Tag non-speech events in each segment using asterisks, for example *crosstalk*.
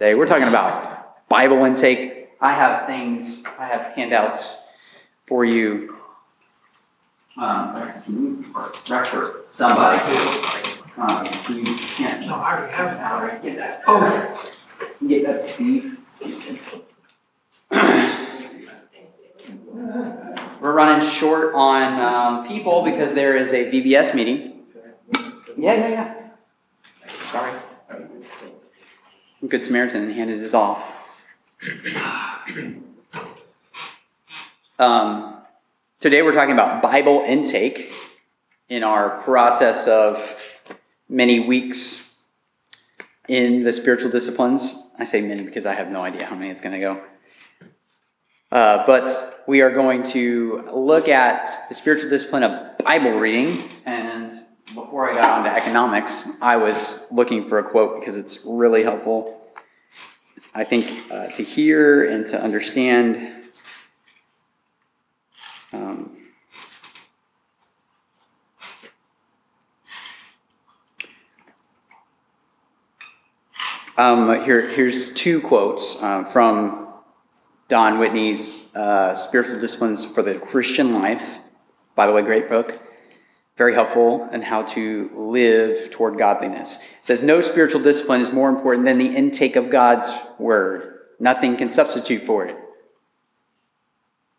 Today we're talking about Bible intake. I have things, I have handouts for you. Um, for somebody. Um, you can't. No, I already have that. All right, get that. Oh, Get that, Steve. We're running short on um, people because there is a VBS meeting. Yeah, yeah, yeah. Sorry. Good Samaritan and handed his off. Um, today we're talking about Bible intake in our process of many weeks in the spiritual disciplines. I say many because I have no idea how many it's going to go. Uh, but we are going to look at the spiritual discipline of Bible reading. And before I got onto economics, I was looking for a quote because it's really helpful, I think, uh, to hear and to understand. Um, um, here, here's two quotes uh, from Don Whitney's uh, Spiritual Disciplines for the Christian Life. By the way, great book. Very helpful in how to live toward godliness. It says, No spiritual discipline is more important than the intake of God's word. Nothing can substitute for it.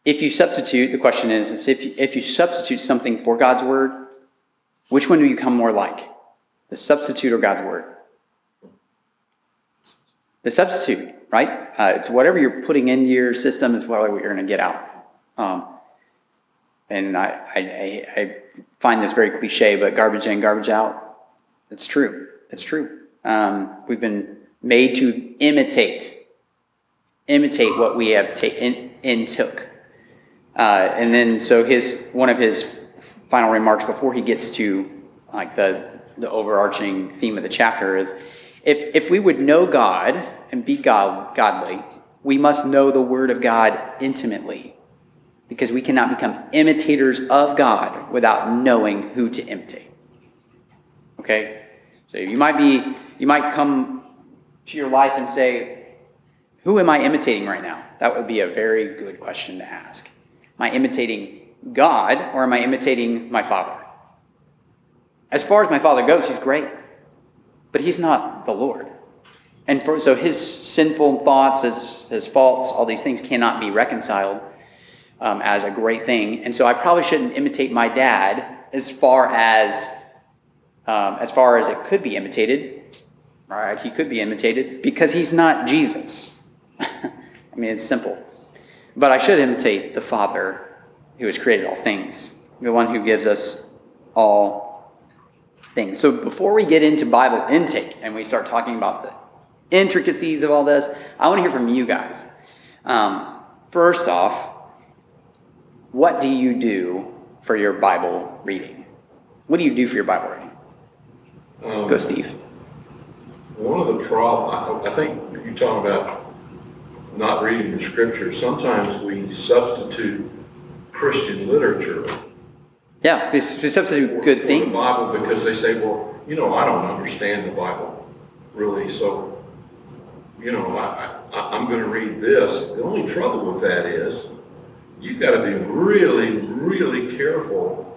If you substitute, the question is, is if, you, if you substitute something for God's word, which one do you come more like? The substitute or God's word? The substitute, right? Uh, it's whatever you're putting into your system is what you're going to get out. Um, and I, I, I, find this very cliche, but garbage in, garbage out. It's true. It's true. Um, we've been made to imitate, imitate what we have taken in, took. Uh, and then, so his one of his final remarks before he gets to like the the overarching theme of the chapter is, if if we would know God and be God, godly, we must know the Word of God intimately because we cannot become imitators of God without knowing who to imitate. Okay? So you might be you might come to your life and say, who am I imitating right now? That would be a very good question to ask. Am I imitating God or am I imitating my father? As far as my father goes, he's great. But he's not the Lord. And for, so his sinful thoughts, his, his faults, all these things cannot be reconciled um, as a great thing. And so I probably shouldn't imitate my dad as far as um, as far as it could be imitated. Right? He could be imitated because he's not Jesus. *laughs* I mean, it's simple. But I should imitate the Father who has created all things, the one who gives us all things. So before we get into Bible intake and we start talking about the intricacies of all this, I want to hear from you guys. Um, first off, what do you do for your Bible reading? What do you do for your Bible reading? Um, Go, Steve. One of the problems, I think you talk about not reading the scripture. Sometimes we substitute Christian literature. Yeah, we substitute good things. The Bible because they say, well, you know, I don't understand the Bible really, so you know, I, I, I'm going to read this. The only trouble with that is you've got to be really, really careful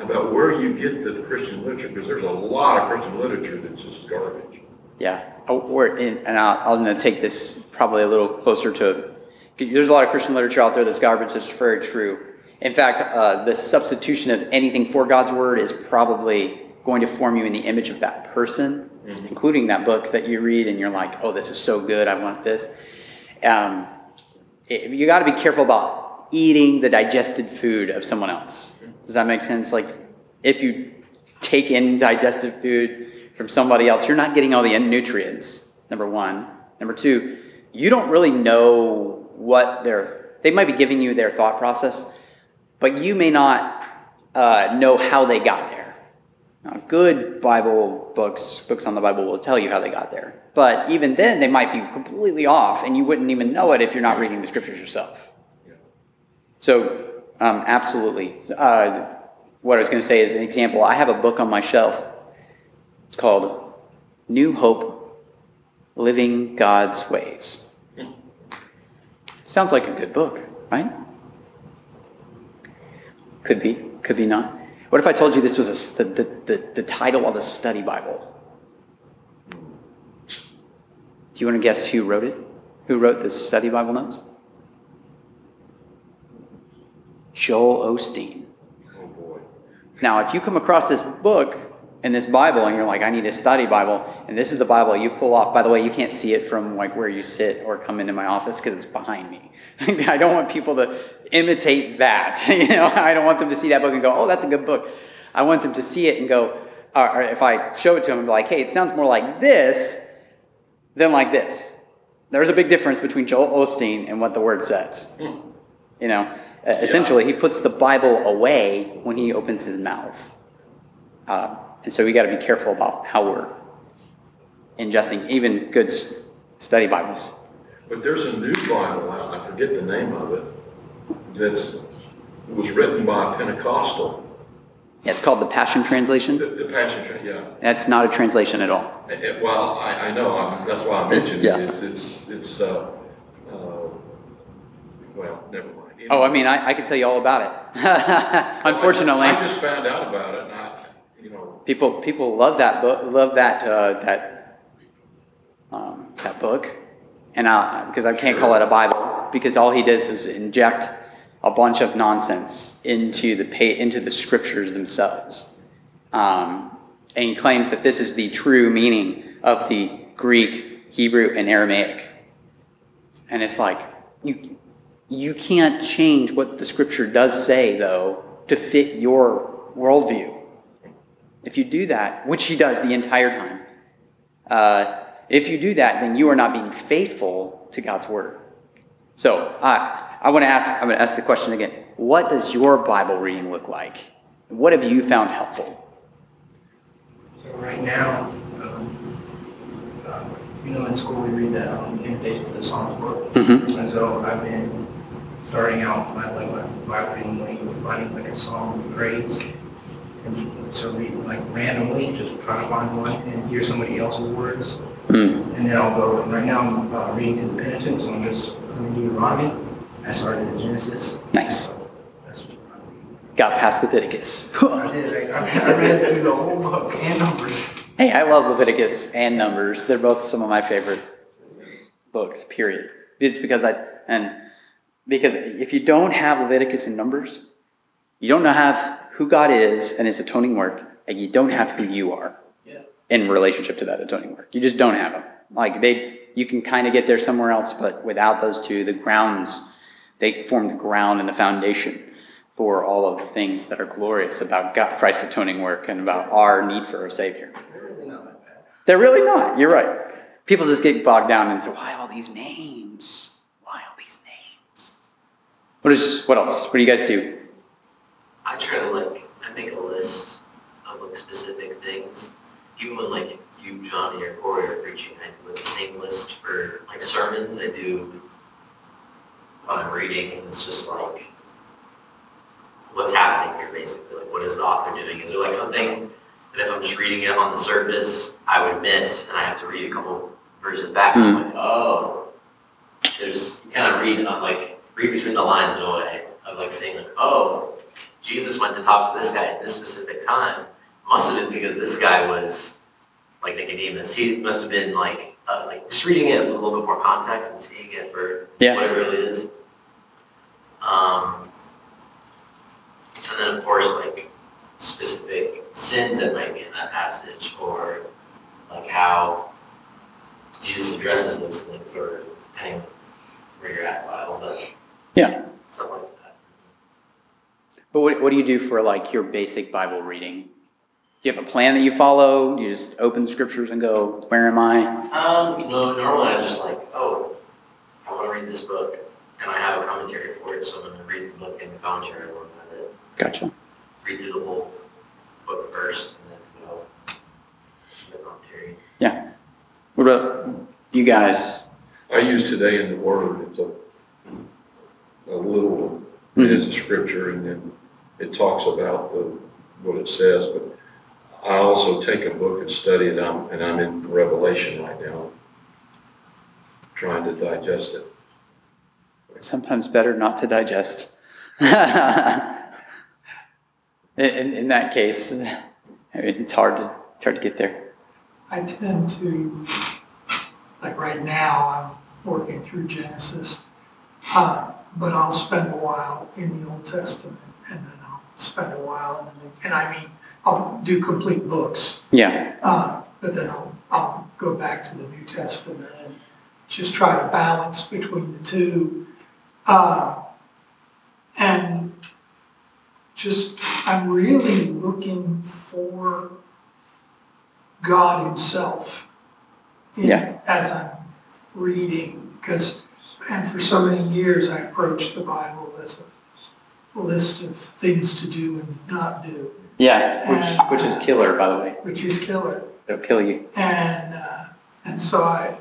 about where you get the Christian literature because there's a lot of Christian literature that's just garbage. Yeah, in, and I'll, I'm going to take this probably a little closer to. There's a lot of Christian literature out there that's garbage. That's very true. In fact, uh, the substitution of anything for God's word is probably going to form you in the image of that person, mm-hmm. including that book that you read, and you're like, "Oh, this is so good. I want this." Um, it, you got to be careful about eating the digested food of someone else. Does that make sense? Like, if you take in digested food from somebody else, you're not getting all the nutrients, number one. Number two, you don't really know what they're, they might be giving you their thought process, but you may not uh, know how they got there. Now, good Bible books, books on the Bible, will tell you how they got there. But even then, they might be completely off, and you wouldn't even know it if you're not reading the scriptures yourself. So, um, absolutely. Uh, what I was going to say is an example. I have a book on my shelf. It's called New Hope Living God's Ways. Sounds like a good book, right? Could be, could be not. What if I told you this was a, the, the, the, title of a study Bible? Do you want to guess who wrote it? Who wrote the study Bible notes? Joel Osteen. Oh, boy. Now, if you come across this book and this Bible and you're like, I need a study Bible, and this is the Bible you pull off, by the way, you can't see it from like where you sit or come into my office because it's behind me. *laughs* I don't want people to imitate that. *laughs* you know, I don't want them to see that book and go, oh, that's a good book. I want them to see it and go, or if I show it to them and be like, hey, it sounds more like this than like this. There's a big difference between Joel Osteen and what the word says. You know, uh, essentially, he puts the Bible away when he opens his mouth. Uh, and so we got to be careful about how we're ingesting even good study Bibles. But there's a new Bible out, I forget the name of it, that's, it was written by a Pentecostal. Yeah, it's called the Passion Translation. The, the Passion, yeah. That's not a translation at all. Eh, Well, I, I know, I'm- that's why I mentioned Yeah. it, it's, it's, it's, uh, uh, well, never mind. Oh, I mean, I, I could tell you all about it. *laughs* Unfortunately, I just found out about it, and I, you know, people people love that book, love that uh, that um, that book, and I because I can't call it a Bible because all he does is inject a bunch of nonsense into the pa- into the scriptures themselves, um, and he claims that this is the true meaning of the Greek, Hebrew, and Aramaic, and it's like you you can't change what the scripture does say though to fit your worldview. If you do that, which he does the entire time, uh, if you do that, then you are not being faithful to God's word. So I, I want to ask. I'm going to ask the question again. What does your Bible reading look like? What have you found helpful? So right now, um, uh, you know, in school we read that um, Invitation to the Psalms book. Mhm. And so I've been starting out my like my week with finding like a song of praise. And so read like randomly, just try to find one and hear somebody else's words. Mm. And then I'll go, and right now I'm uh, reading through the Pentateuch, so I'm just reading Deuteronomy. I started in Genesis. Nice. So That's what I'm reading. Got past Leviticus. I did, I, I read through the whole book and numbers. hey, I love Leviticus and Numbers. They're both some of my favorite books. Period. It's because I and because if you don't have Leviticus and Numbers, you don't know have who God is and His atoning work, and you don't have who you are Yeah. in relationship to that atoning work. You just don't have them. Like they, you can kind of get there somewhere else, but without those two, the grounds, they form the ground and the foundation for all of the things that are glorious about God, Christ's atoning work and about our need for a Savior. They're really not. They're really not. You're right. People just get bogged down into why all these names? Why all these names? What is what else? What do you guys do? I try to like, I make a list of like specific things. Even when like you, Johnny, or Corey are preaching, I do the same list for like sermons. I do when I'm reading, and it's just like, what's happening here, basically? Like, what is the author doing? Is there like something that if I'm just reading it on the surface, I would miss, and I have to read a couple verses back, and I'm hmm. like, oh, there's you kind of read on like read between the lines in a way of like saying like, oh. Jesus went to talk to this guy at this specific time must have been because this guy was like Nicodemus. He must have been like uh, like just reading it with a little bit more context and seeing it for Yeah. what it really is. Um, and then of course like specific sins that might be in that passage or like how Jesus addresses those things or depending on where you're at Bible, but Yeah. stuff like that. But what, what do you do for like your basic Bible reading? Do you have a plan that you follow? Do you just open the scriptures and go, where am I? Um, no, normally I just like, oh, I want to read this book, and I have a commentary for it, so I'm going to read the book and the commentary along with it. Gotcha. Read through the whole book first, and then go the commentary. Yeah. What about you guys? I use today in the Word, it's a, a little one. It is a scripture, and then it talks about the, what it says, but I also take a book and study it, I'm- and I'm in Revelation right now. trying to digest it. Sometimes better not to digest. *laughs* in, in, in that case, I mean, it's hard to it's hard to get there. I tend to, like right now, I'm working through Genesis, uh, but I'll spend a while in the Old Testament, and then I'll spend a while in the and I mean, I'll do complete books, Yeah, uh, but then I'll, I'll go back to the New Testament and just try to balance between the two. Uh, and just, I'm really looking for God Himself. in- Yeah. As I'm reading, because, and for so many years, I approached the Bible as a list of things to do and not do, yeah, which which is killer, by the way. which is killer. It'll kill you. And, uh, and so I,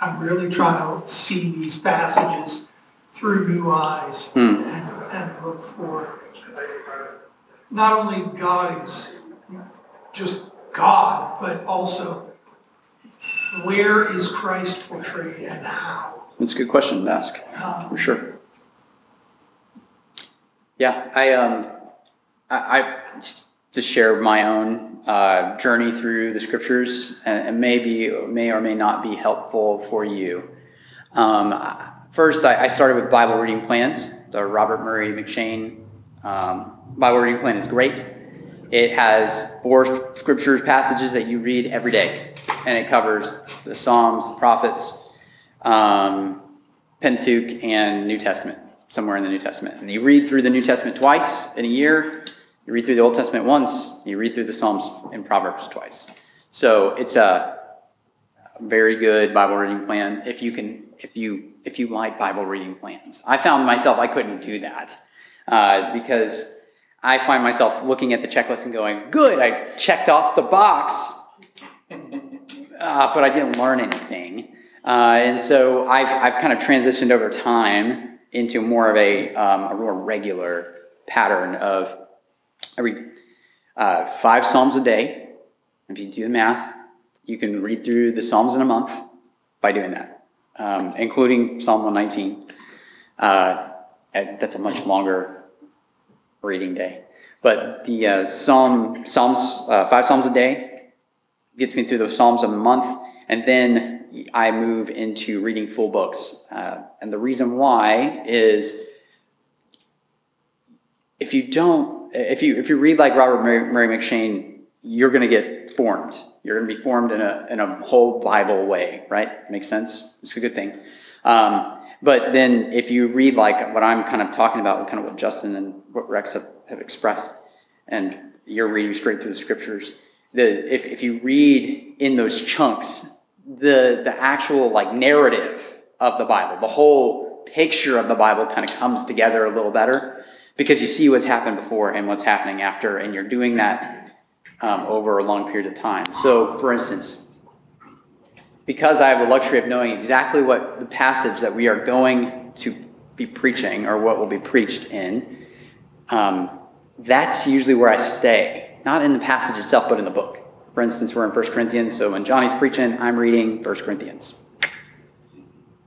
I'm really trying to see these passages through new eyes Hmm. and, and look for not only God is just God, but also where is Christ portrayed and how. That's a good question to ask. Um, For sure. Yeah, I um, I, I just share my own uh, journey through the scriptures, and, and maybe may or may not be helpful for you. Um, first, I, I started with Bible reading plans. The Robert Murray M'Cheyne um, Bible reading plan is great. It has four scriptures passages that you read every day, and it covers the Psalms, the prophets, um, Pentateuch, and New Testament, somewhere in the New Testament. And you read through the New Testament twice in a year. You read through the Old Testament once. You read through the Psalms and Proverbs twice. So it's a very good Bible reading plan. If you can, if you if you like Bible reading plans, I found myself I couldn't do that uh, because I find myself looking at the checklist and going, "Good, I checked off the box." *laughs* uh, but I didn't learn anything. Uh, and so I've, I've kind of transitioned over time into more of a, um, a more regular pattern of I read uh, five Psalms a day. If you do the math, you can read through the Psalms in a month by doing that, um, including Psalm 119. Uh, that's a much longer reading day. But the uh, Psalm, Psalms, uh, five Psalms a day, gets me through the Psalms a month, and then I move into reading full books. Uh, and the reason why is if you don't, if you if you read like Robert Murray, Murray M'Cheyne, you're going to get formed. You're going to be formed in a in a whole Bible way, right? Makes sense. It's a good thing. Um, but then if you read like what I'm kind of talking about, kind of what Justin and what Rex have, have expressed, and you're reading straight through the scriptures, the if, if you read in those chunks, the the actual like narrative of the Bible, the whole picture of the Bible kind of comes together a little better because you see what's happened before and what's happening after, and you're doing that um, over a long period of time. So, for instance, because I have the luxury of knowing exactly what the passage that we are going to be preaching or what will be preached in, um, that's usually where I stay. Not in the passage itself, but in the book. For instance, we're in 1 Corinthians, so when Johnny's preaching, I'm reading 1 Corinthians.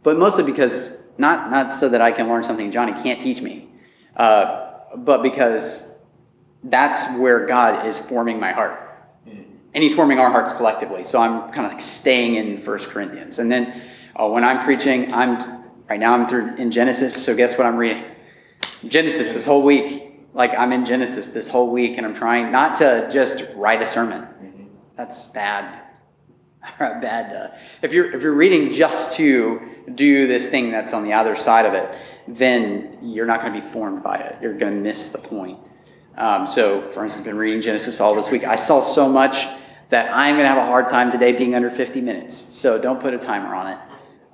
But mostly because, not, not so that I can learn something Johnny can't teach me, uh, but because that's where God is forming my heart. And he's forming our hearts collectively. So I'm kind of like staying in First Corinthians. And then uh, when I'm preaching, I'm right now I'm through in Genesis. So guess what I'm reading? Genesis this whole week. Like I'm in Genesis this whole week, and I'm trying not to just write a sermon. That's bad. *laughs* bad. Uh, if you're if you're reading just to do this thing that's on the other side of it, then you're not going to be formed by it. You're going to miss the point. Um, so, for instance, I've been reading Genesis all this week. I saw so much that I'm going to have a hard time today being under 50 minutes. So don't put a timer on it.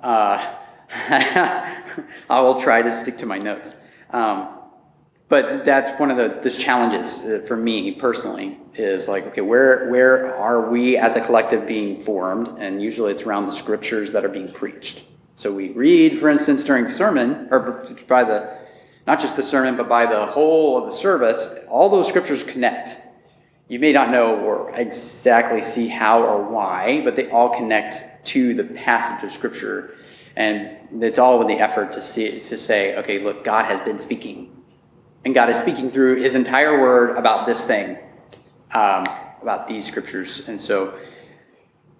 Uh, *laughs* I will try to stick to my notes. Um, but that's one of the this challenges uh, for me personally is like, okay, where where are we as a collective being formed? And usually it's around the scriptures that are being preached. So we read, for instance, during sermon, or by the not just the sermon, but by the whole of the service, all those scriptures connect. You may not know or exactly see how or why, but they all connect to the passage of scripture. And it's all with the effort to see to say, okay, look, God has been speaking. And God is speaking through his entire word about this thing, um, about these scriptures. And so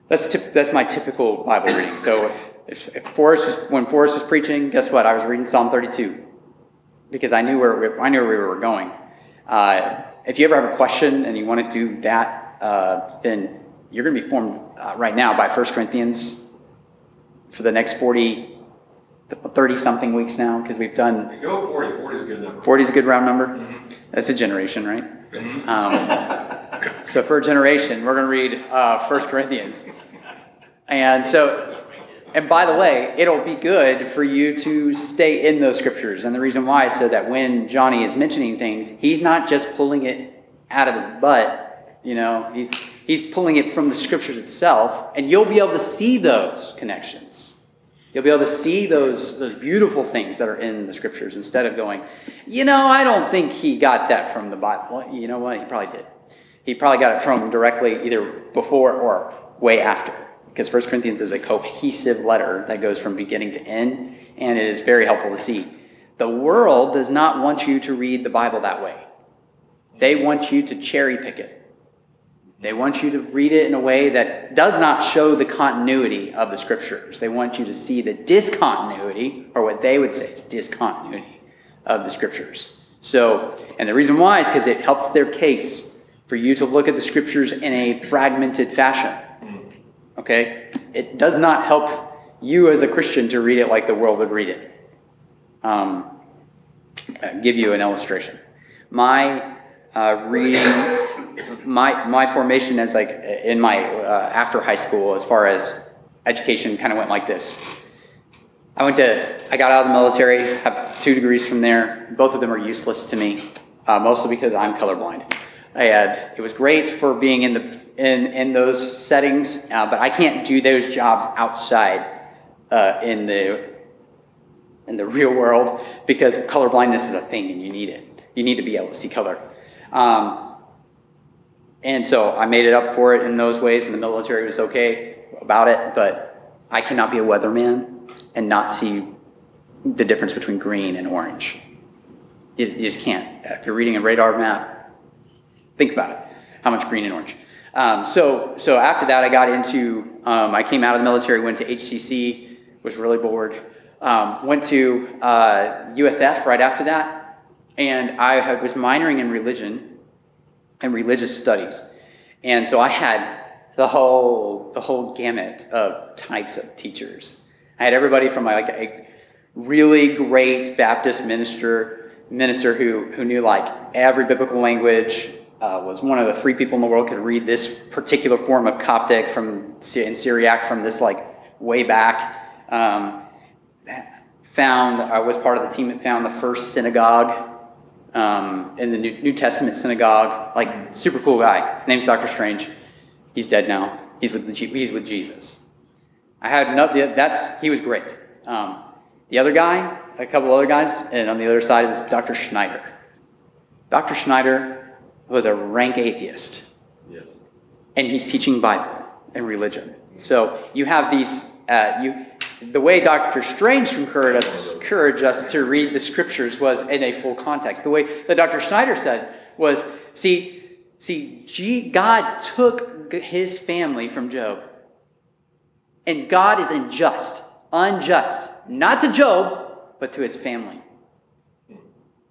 that's, tip, that's my typical Bible reading. So if, if Forrest was, when Forrest was preaching, guess what? I was reading Psalm 32 because I knew where we, I knew where we were going. Uh, if you ever have a question and you want to do that, uh, then you're going to be formed uh, right now by 1 Corinthians for the next 40, 30 something weeks now because we've done Go 40, 40 is a good number. 40 is a good round number. That's a generation, right? Um, so for a generation, we're going to read uh, 1 Corinthians. And so, and by the way, it'll be good for you to stay in those scriptures. And the reason why is so that when Johnny is mentioning things, he's not just pulling it out of his butt, you know, he's, he's pulling it from the scriptures itself, and you'll be able to see those connections. You'll be able to see those, those beautiful things that are in the scriptures instead of going, you know, I don't think he got that from the Bible. Well, you know what? He probably did. He probably got it from directly either before or way after. Because 1 Corinthians is a cohesive letter that goes from beginning to end, and it is very helpful to see. The world does not want you to read the Bible that way. They want you to cherry pick it. They want you to read it in a way that does not show the continuity of the scriptures. They want you to see the discontinuity, or what they would say is discontinuity of the scriptures. So, and the reason why is because it helps their case for you to look at the scriptures in a fragmented fashion. Okay? It does not help you as a Christian to read it like the world would read it. Um, I'll give you an illustration. My uh, reading, my my formation as like in my uh, after high school, as far as education, kind of went like this. I went to, I got out of the military, have two degrees from there. Both of them are useless to me, uh, mostly because I'm colorblind. Had, it was great for being in the in in those settings, uh, but I can't do those jobs outside uh, in the in the real world because colorblindness is a thing and you need it. You need to be able to see color. Um, and so I made it up for it in those ways, and the military was okay about it, but I cannot be a weatherman and not see the difference between green and orange. You, you just can't. If you're reading a radar map, think about it how much green and orange. Um, so, so after that, I got into, um, I came out of the military, went to HCC, was really bored. Um, went to uh, USF right after that, and I was minoring in religion and religious studies. And so I had the whole, the whole gamut of types of teachers. I had everybody from like a really great Baptist minister, minister who, who knew like every biblical language, uh, was one of the three people in the world could read this particular form of Coptic from in Syriac from this like way back. Um, found I was part of the team that found the first synagogue um, in the New, New, Testament synagogue. Like super cool guy. Name's Doctor Strange. He's dead now. He's with the, he's with Jesus. I had no that's he was great. Um, the other guy, a couple other guys, and on the other side is Dr. Schneider. Dr. Schneider was a rank atheist. Yes. And he's teaching Bible and religion. So you have these, uh, you, the way Dr. Strange encouraged us, encouraged us to read the scriptures was in a full context. The way that Dr. Schneider said was, see, see, God took his family from Job. And God is unjust, unjust, not to Job, but to his family.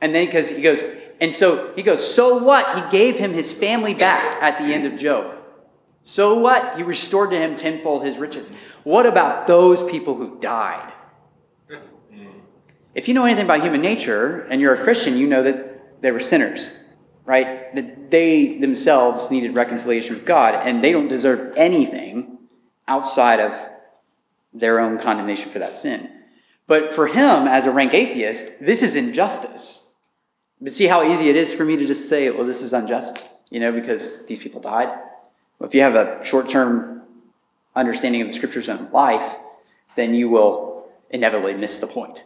And then because he goes, and so he goes, so what? He gave him his family back at the end of Job. So what? He restored to him tenfold his riches. What about those people who died? If you know anything about human nature and you're a Christian, you know that they were sinners, right? That they themselves needed reconciliation with God and they don't deserve anything outside of their own condemnation for that sin. But for him, as a rank atheist, this is injustice. But see how easy it is for me to just say, well, this is unjust, you know, because these people died? If you have a short term understanding of the scriptures and life, then you will inevitably miss the point.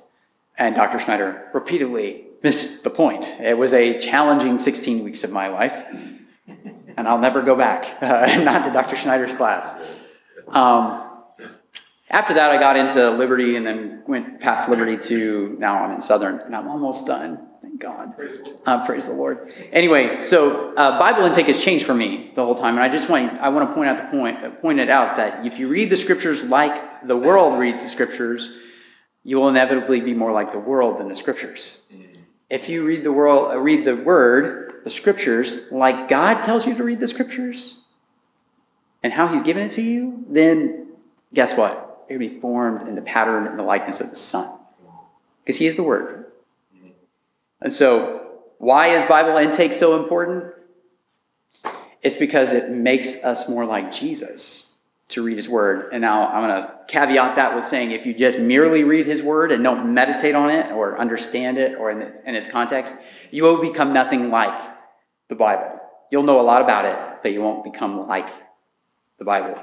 And Dr. Schneider repeatedly missed the point. It was a challenging 16 weeks of my life, and I'll never go back, uh, *laughs* not to Dr. Schneider's class. Um, after that, I got into Liberty and then went past Liberty to now I'm in Southern and I'm almost done. God. Uh, praise the Lord. Anyway, so uh, Bible intake has changed for me the whole time, and I just want I want to point out the point point it out that if you read the scriptures like the world reads the scriptures, you will inevitably be more like the world than the scriptures. If you read the world, uh, read the word, the scriptures, like God tells you to read the scriptures, and how He's given it to you, then guess what? You're to be formed in the pattern and the likeness of the Son, because He is the Word. And so, why is Bible intake so important? It's because it makes us more like Jesus to read his word. And now I'm going to caveat that with saying if you just merely read his word and don't meditate on it or understand it or in, its context, you will become nothing like the Bible. You'll know a lot about it, but you won't become like the Bible,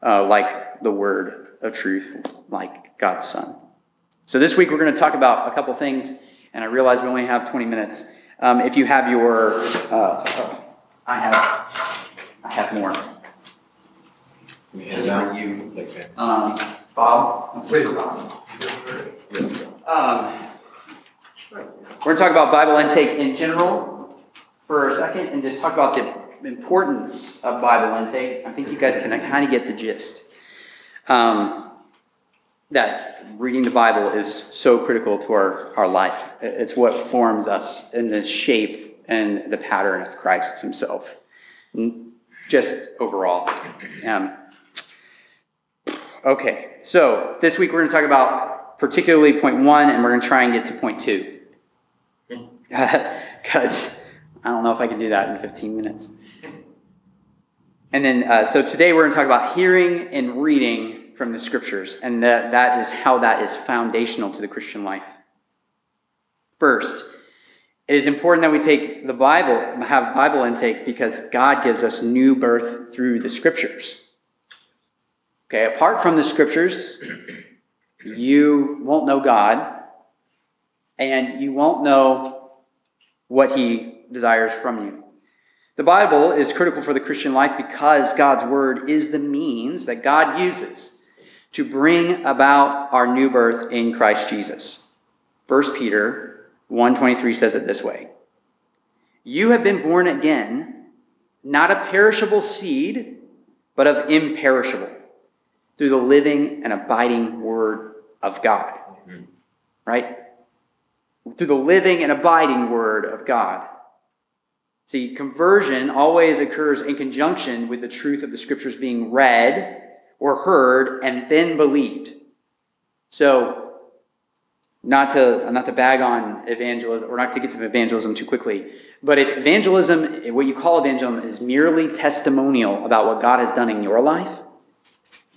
uh, like the word of truth, like God's Son. So this week we're going to talk about a couple things and I realize we only have 20 minutes. Um, if you have your, uh, I have, I have more. Just for you, um, Bob. Wait, Bob. Um, we're going to talk about Bible intake in general for a second, and just talk about the importance of Bible intake. I think you guys can kind of get the gist. Um, that reading the Bible is so critical to our, our life. It's what forms us in the shape and the pattern of Christ Himself, just overall. Um, okay, so this week we're going to talk about particularly point one, and we're going to try and get to point two. *laughs* Because I don't know if I can do that in 15 minutes. And then, uh, so today we're going to talk about hearing and reading from the scriptures, and that, that is how that is foundational to the Christian life. First, it is important that we take the Bible, have Bible intake, because God gives us new birth through the scriptures. Okay, apart from the scriptures, you won't know God, and you won't know what He desires from you. The Bible is critical for the Christian life because God's Word is the means that God uses to bring about our new birth in Christ Jesus. 1 Peter 1:23 says it this way. You have been born again, not a perishable seed, but of imperishable, through the living and abiding word of God. Mm-hmm. Right? Through the living and abiding word of God. See, conversion always occurs in conjunction with the truth of the scriptures being read or heard and then believed. So, not to not to bag on evangelism or not to get to evangelism too quickly, but if evangelism, what you call evangelism, is merely testimonial about what God has done in your life,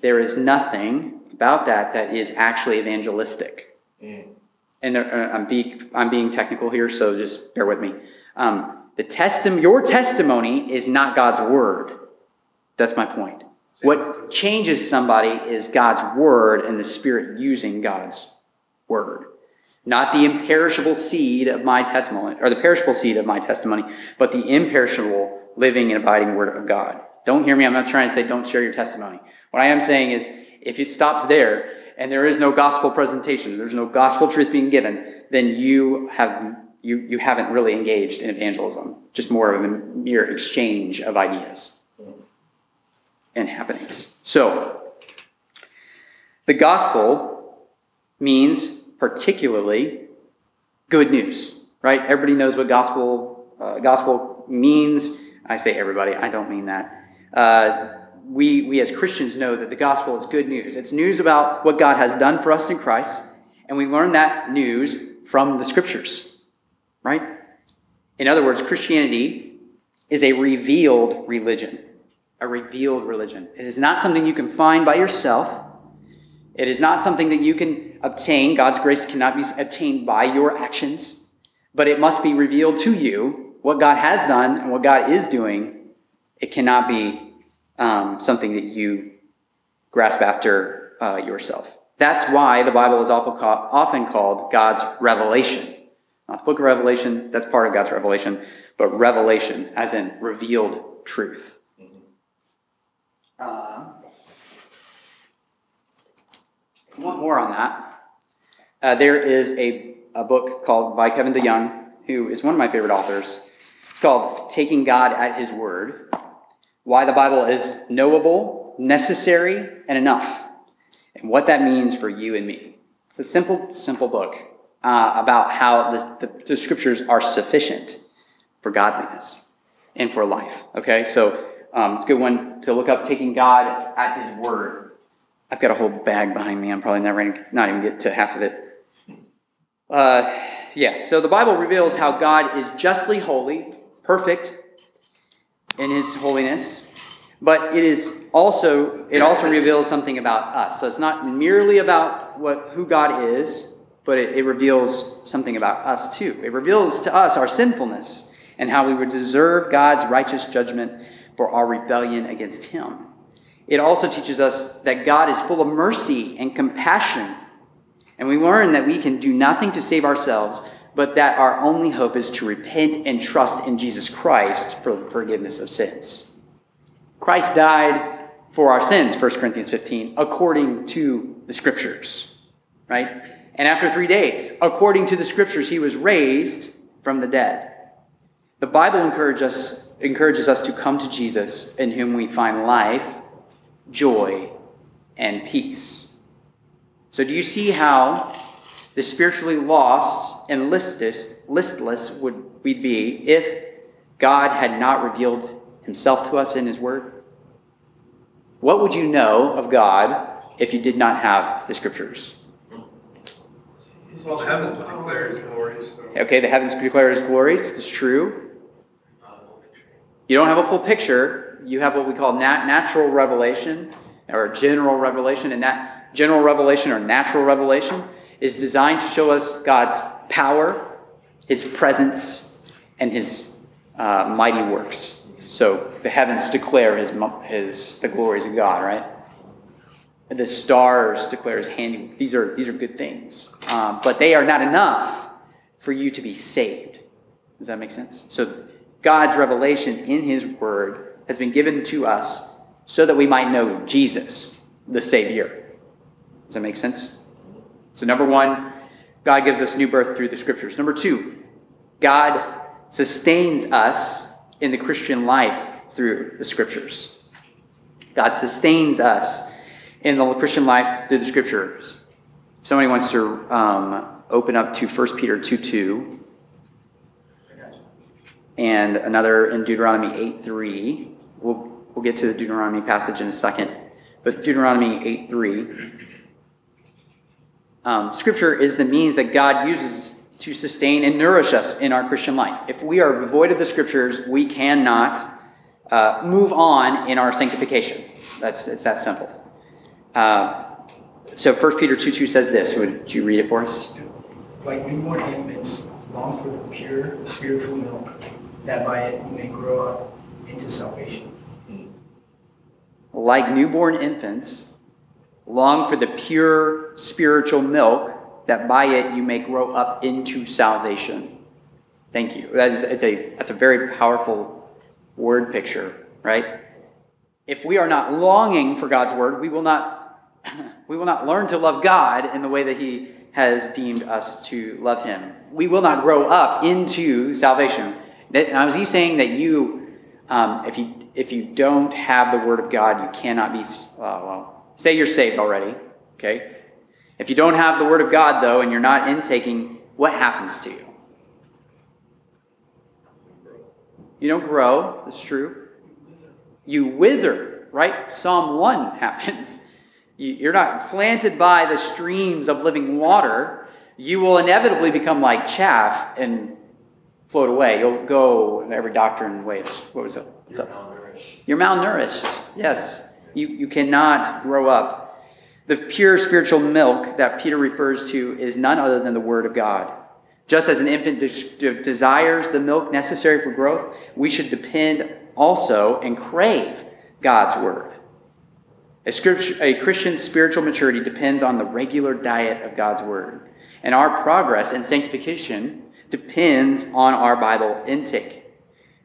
there is nothing about that that is actually evangelistic. Mm. And there, uh, I'm, being, I'm being technical here, so just bear with me. Um, the testim- your testimony is not God's word. That's my point. What changes somebody is God's word and the Spirit using God's word. Not the imperishable seed of my testimony, or the perishable seed of my testimony, but the imperishable, living, and abiding word of God. Don't hear me. I'm not trying to say don't share your testimony. What I am saying is if it stops there and there is no gospel presentation, there's no gospel truth being given, then you have you, you haven't really engaged in evangelism, just more of a mere exchange of ideas and happenings. So, the gospel means particularly good news, right? Everybody knows what gospel uh, gospel means. I say everybody. I don't mean that. Uh, we we as Christians know that the gospel is good news. It's news about what God has done for us in Christ, and we learn that news from the scriptures, right? In other words, Christianity is a revealed religion a revealed religion. It is not something you can find by yourself. It is not something that you can obtain. God's grace cannot be obtained by your actions, but it must be revealed to you what God has done and what God is doing. It cannot be um, something that you grasp after uh, yourself. That's why the Bible is often called God's revelation. Not the book of Revelation, that's part of God's revelation, but revelation, as in revealed truth. Want more on that, uh, there is a, a book called by Kevin DeYoung, who is one of my favorite authors. It's called Taking God at His Word Why the Bible is Knowable, Necessary, and Enough, and what that means for you and me. It's a simple, simple book uh, about how the, the, the scriptures are sufficient for godliness and for life. Okay, so um, it's a good one to look up, Taking God at His Word. I've got a whole bag behind me. I'm probably never not even get to half of it. Uh, yeah, so the Bible reveals how God is justly holy, perfect in His holiness, but it is also it also reveals something about us. So it's not merely about what who God is, but it, it reveals something about us too. It reveals to us our sinfulness and how we would deserve God's righteous judgment for our rebellion against Him. It also teaches us that God is full of mercy and compassion. And we learn that we can do nothing to save ourselves, but that our only hope is to repent and trust in Jesus Christ for forgiveness of sins. Christ died for our sins, 1 Corinthians 15, according to the scriptures, right? And after three days, according to the scriptures, he was raised from the dead. The Bible encourages us, encourages us to come to Jesus, in whom we find life, joy, and peace. So, do you see how the spiritually lost and listless, listless would we be if God had not revealed himself to us in his word? What would you know of God if you did not have the scriptures? Well, the heavens declare his glories, so. Okay, the heavens declare his glories. It's true. You don't have a full picture. You have what we call nat- natural revelation or general revelation. And that general revelation or natural revelation is designed to show us God's power, his presence, and his uh, mighty works. So the heavens declare his, his, the glories of God, right? The stars declare his handiwork. These are, these are good things. Um, but they are not enough for you to be saved. Does that make sense? So God's revelation in his word has been given to us so that we might know Jesus, the Savior. Does that make sense? So, number one, God gives us new birth through the scriptures. Number two, God sustains us in the Christian life through the scriptures. God sustains us in the Christian life through the scriptures. Somebody wants to um, open up to 1 Peter 2 2 and another in Deuteronomy 8 3. We'll, we'll get to the Deuteronomy passage in a second. But Deuteronomy 8 3. Um, scripture is the means that God uses to sustain and nourish us in our Christian life. If we are devoid of the scriptures, we cannot uh, move on in our sanctification. That's it's that simple. Uh, so 1 Peter 2 2 says this. Would you read it for us? Like newborn infants, long for the pure spiritual milk, that by it you may grow up into salvation. Like newborn infants, long for the pure spiritual milk, that by it you may grow up into salvation. Thank you. That is it's a that's a very powerful word picture, right? If we are not longing for God's word, we will not *clears throat* we will not learn to love God in the way that He has deemed us to love Him. We will not grow up into salvation. Now, is He saying that you, um, if you if you don't have the Word of God, you cannot be? Uh, well, say you're saved already, okay? If you don't have the Word of God though, and you're not intaking, what happens to you? You don't grow. That's true. You wither, right? Psalm 1 *laughs* happens. You're not planted by the streams of living water. You will inevitably become like chaff and float away. You'll go every doctrine ways. What was it? What's You're up? malnourished. You're malnourished. Yes. You, you cannot grow up. The pure spiritual milk that Peter refers to is none other than the Word of God. Just as an infant de- desires the milk necessary for growth, we should depend also and crave God's Word. A, scripture, a Christian's spiritual maturity depends on the regular diet of God's Word. And our progress and sanctification depends on our Bible intake.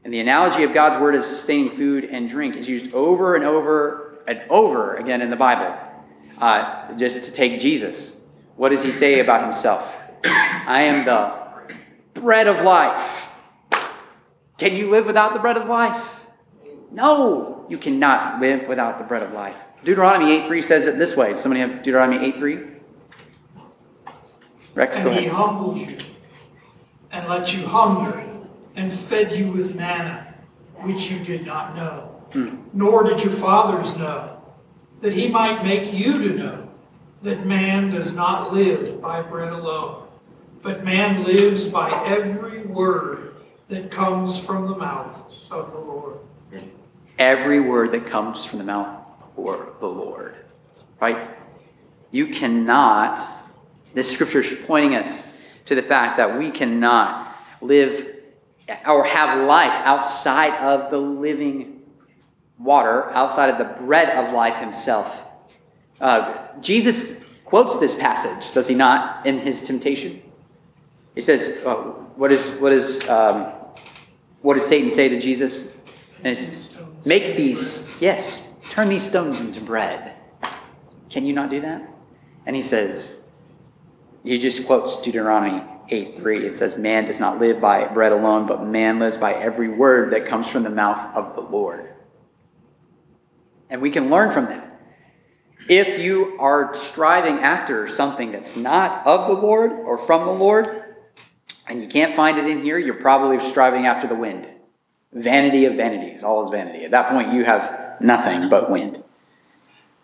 And the analogy of God's Word as sustaining food and drink is used over and over and over again in the Bible. Uh, just to take Jesus, what does he say about himself? I am the bread of life. Can you live without the bread of life? No, you cannot live without the bread of life. Deuteronomy 8.3 says it this way. Does somebody have Deuteronomy 8.3? Rex, go And he ahead. humbled you and let you hunger and fed you with manna, which you did not know, Hmm. nor did your fathers know, that he might make you to know that man does not live by bread alone, but man lives by every word that comes from the mouth of the Lord. Every word that comes from the mouth of the Lord. Right? You cannot, this scripture is pointing us to the fact that we cannot live or have life outside of the living water, outside of the bread of life himself. Uh, Jesus quotes this passage, does he not, in his temptation? He says, uh, what, is, what, is, um, what does Satan say to Jesus? And it's, Make these, yes, turn these stones into bread. Can you not do that? And he says, he just quotes Deuteronomy 8 3. It says, Man does not live by bread alone, but man lives by every word that comes from the mouth of the Lord. And we can learn from that. If you are striving after something that's not of the Lord or from the Lord, and you can't find it in here, you're probably striving after the wind. Vanity of vanities, all is vanity. At that point, you have nothing but wind.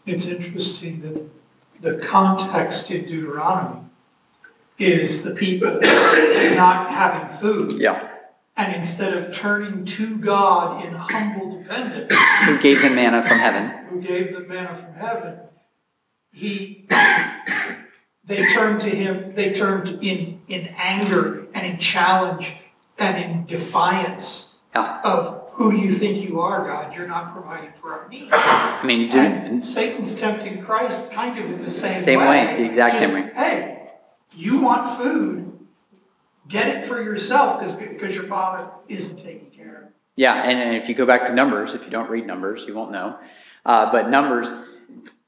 It's interesting that the context in Deuteronomy is the people *coughs* not having food. Yeah. And instead of turning to God in humble dependence, Who gave them manna from heaven? who gave them manna from heaven, he, *coughs* they turned to him, they turned in, in anger and in challenge and in defiance Yeah. of who do you think you are, God? You're not providing for our needs. I mean, do, Satan's tempting Christ kind of in the same way. Same way, the exact same way. Hey, you want food, get it for yourself because, your father isn't taking care of it. yeah, and, and if you go back to Numbers, if you don't read Numbers, you won't know. Uh, but Numbers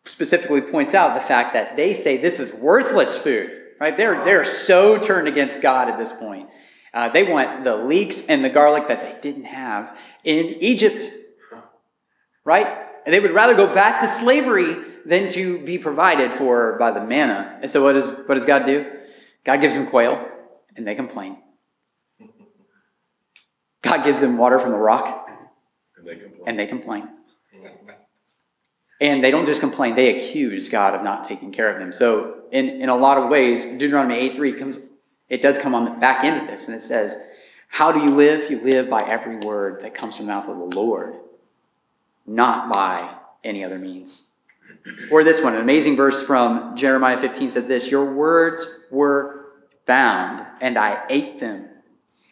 specifically points out the fact that they say this is worthless food, right? They're, they're so turned against God at this point. Uh, they want the leeks and the garlic that they didn't have in Egypt, right? And they would rather go back to slavery than to be provided for by the manna. And so, what does, what does God do? God gives them quail, and they complain. God gives them water from the rock, And they complain. and they complain. And they don't just complain, they accuse God of not taking care of them. So, in, in a lot of ways, Deuteronomy 8 3 comes, it does come on the back end of this, and it says, How do you live? You live by every word that comes from the mouth of the Lord, not by any other means. Or this one, an amazing verse from Jeremiah 15 says this Your words were found, and I ate them.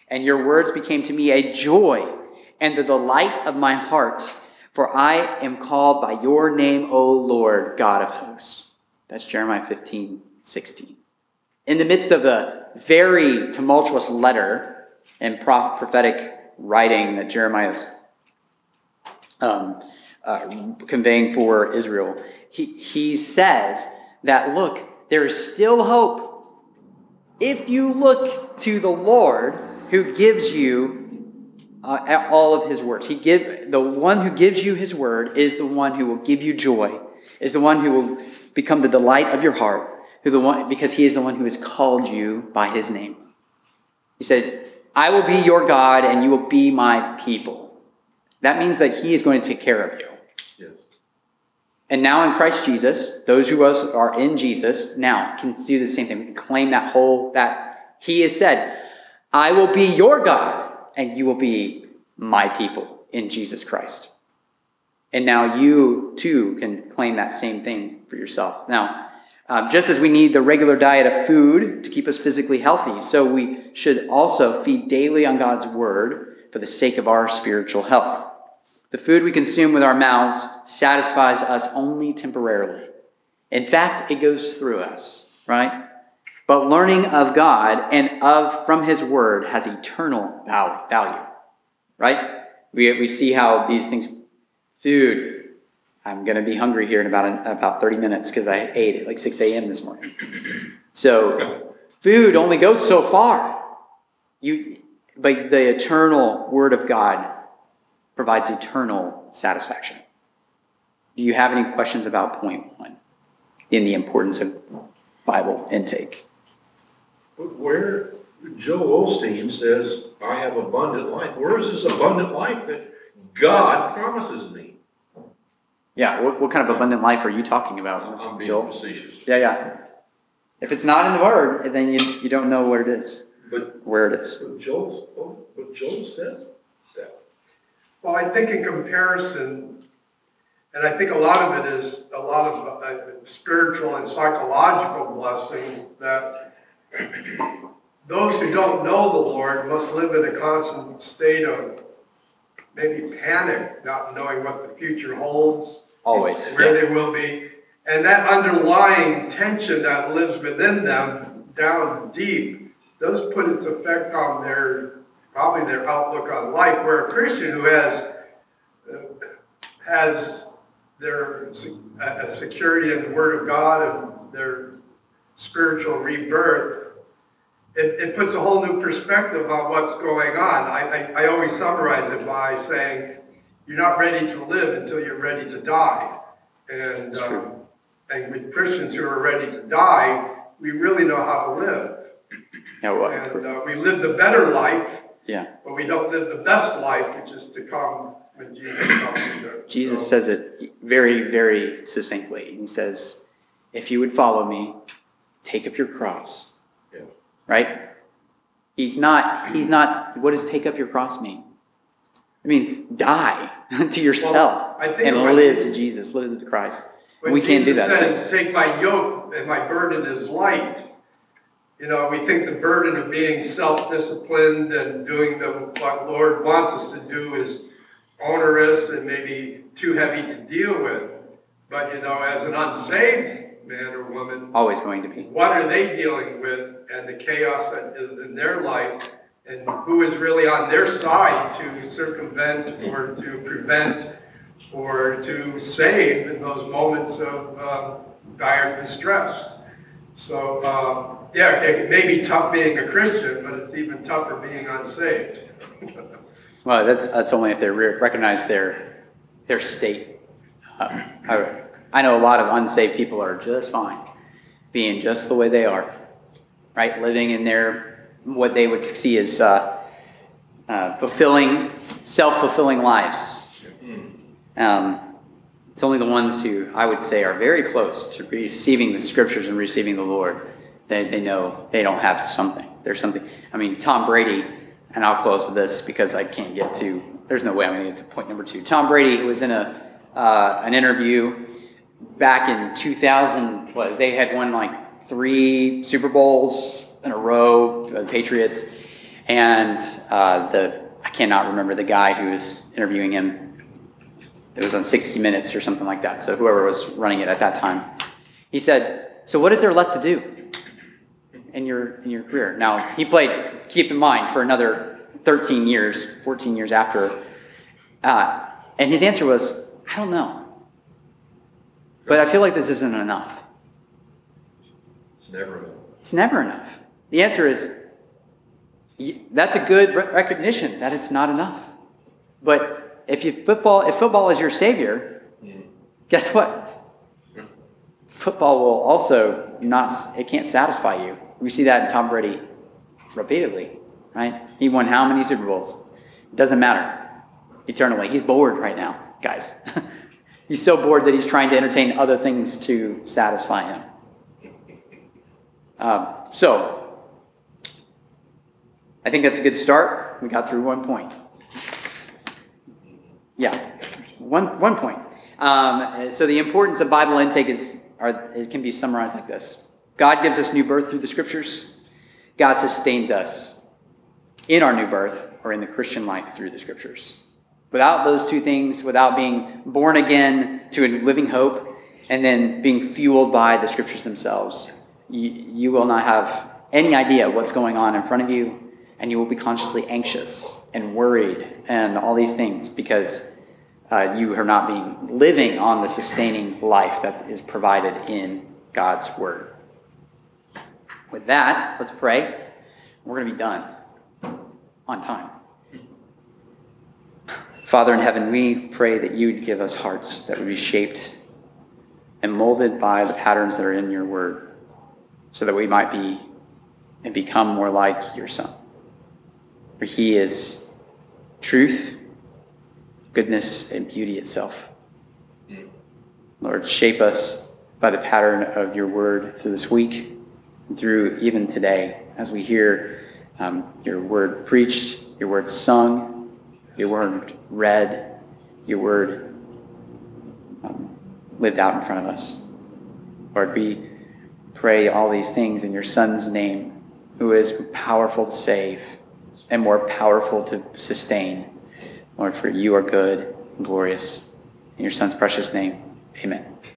And your words became to me a joy and the delight of my heart. For I am called by your name, O Lord, God of hosts. That's Jeremiah 15, 16. In the midst of a very tumultuous letter and prophetic writing that Jeremiah is um, uh, conveying for Israel, he, he says that, look, there is still hope if you look to the Lord who gives you uh, all of his words. He give the one who gives you his word is the one who will give you joy, is the one who will become the delight of your heart, who the one because he is the one who has called you by his name. He says, I will be your God and you will be my people. That means that he is going to take care of you. And now in Christ Jesus, those who are in Jesus now can do the same thing. We can claim that whole that he has said, I will be your God and you will be my people in Jesus Christ. And now you too can claim that same thing for yourself. Now, um, just as we need the regular diet of food to keep us physically healthy, so we should also feed daily on God's word for the sake of our spiritual health. The food we consume with our mouths satisfies us only temporarily. In fact, it goes through us, right? But learning of God and of from His Word has eternal value, right? We, we see how these things, food, I'm gonna be hungry here in about an, about 30 minutes because I ate at like 6 a.m. this morning. So food only goes so far. You, but the eternal Word of God provides eternal satisfaction. Do you have any questions about point one in the importance of Bible intake? But where, Joel Osteen says, I have abundant life. Where is this abundant life that God promises me? Yeah, what, what kind of abundant life are you talking about, I'm being Joel? facetious. Yeah, yeah. If it's not in the Word, then you, you don't know what it is, But, where it is. but Joel, but Joel says. Well, I think in comparison, and I think a lot of it is a lot of uh, spiritual and psychological blessings that those who don't know the Lord must live in a constant state of maybe panic, not knowing what the future holds. Always. where they will be. And that underlying tension that lives within them down deep does put its effect on their, probably their outlook on life. Where a Christian who has, uh, has their, a security in the Word of God and their spiritual rebirth, it, it puts a whole new perspective on what's going on. I, I, I always summarize it by saying, you're not ready to live until you're ready to die. And, um, and with Christians who are ready to die, we really know how to live. Yeah, well, And uh, we live the better life, yeah. but we don't live the best life, which is to come when Jesus comes. Jesus So- says it very, very succinctly. He says, if you would follow me, take up your cross. Yeah. Right? He's not, he's not, what does take up your cross mean? It means die *laughs* to yourself think and live to Jesus, live to Christ. We can't do Jesus that. said. Take my yoke and my burden is light. You know, we think the burden of being self-disciplined and doing the, what Lord wants us to do is onerous and maybe too heavy to deal with. But, you know, as an unsaved man or woman, Always going to be. what are they dealing with and the chaos that is in their life and who is really on their side to circumvent or to prevent or to save in those moments of um, dire distress. So, um, yeah, it may be tough being a Christian, but it's even tougher being unsaved. Well, that's, that's only if they re- recognize their, their state. Uh, I, I know a lot of unsaved people are just fine, being just the way they are, right? Living in their, what they would see as uh, uh, fulfilling, self-fulfilling lives. Um, it's only the ones who I would say are very close to receiving the scriptures and receiving the Lord. They, they know they don't have something. There's something. I mean, Tom Brady, and I'll close with this because I can't get to, there's no way I'm going to get to point number two. Tom Brady who was in a, uh, an interview back in 2000, was they had won like three Super Bowls in a row, the Patriots, and uh, the, I cannot remember the guy who was interviewing him it was on 60 Minutes or something like that. So whoever was running it at that time, he said, "So what is there left to do in your in your career?" Now he played. Keep in mind for another 13 years, 14 years after, uh, and his answer was, "I don't know, but I feel like this isn't enough. It's never enough. It's never enough." The answer is, that's a good recognition that it's not enough, but if you football, if football is your savior, guess what? Football will also not, it can't satisfy you. We see that in Tom Brady repeatedly, right? He won how many Super Bowls? It doesn't matter. Eternally. He's bored right now, guys. *laughs* he's so bored that he's trying to entertain other things to satisfy him. Um, so, I think that's a good start. We got through one point. Yeah, one, one point. Um, so the importance of Bible intake is, are, it can be summarized like this. God gives us new birth through the scriptures. God sustains us in our new birth or in the Christian life through the scriptures. Without those two things, without being born again to a living hope, and then being fueled by the scriptures themselves, you, you will not have any idea what's going on in front of you, and you will be consciously anxious and worried and all these things because uh, you are not being living on the sustaining life that is provided in God's word. With that, let's pray. We're going to be done on time. Father in heaven, we pray that you would give us hearts that would be shaped and molded by the patterns that are in your word so that we might be and become more like your son. For he is truth, goodness, and beauty itself. Lord, shape us by the pattern of your word through this week through even today as we hear um, your word preached, your word sung, your word read, your word um, lived out in front of us. Lord, we pray all these things in your Son's name, who is powerful to save and more powerful to sustain. Lord, for you are good and glorious. In your Son's precious name, amen.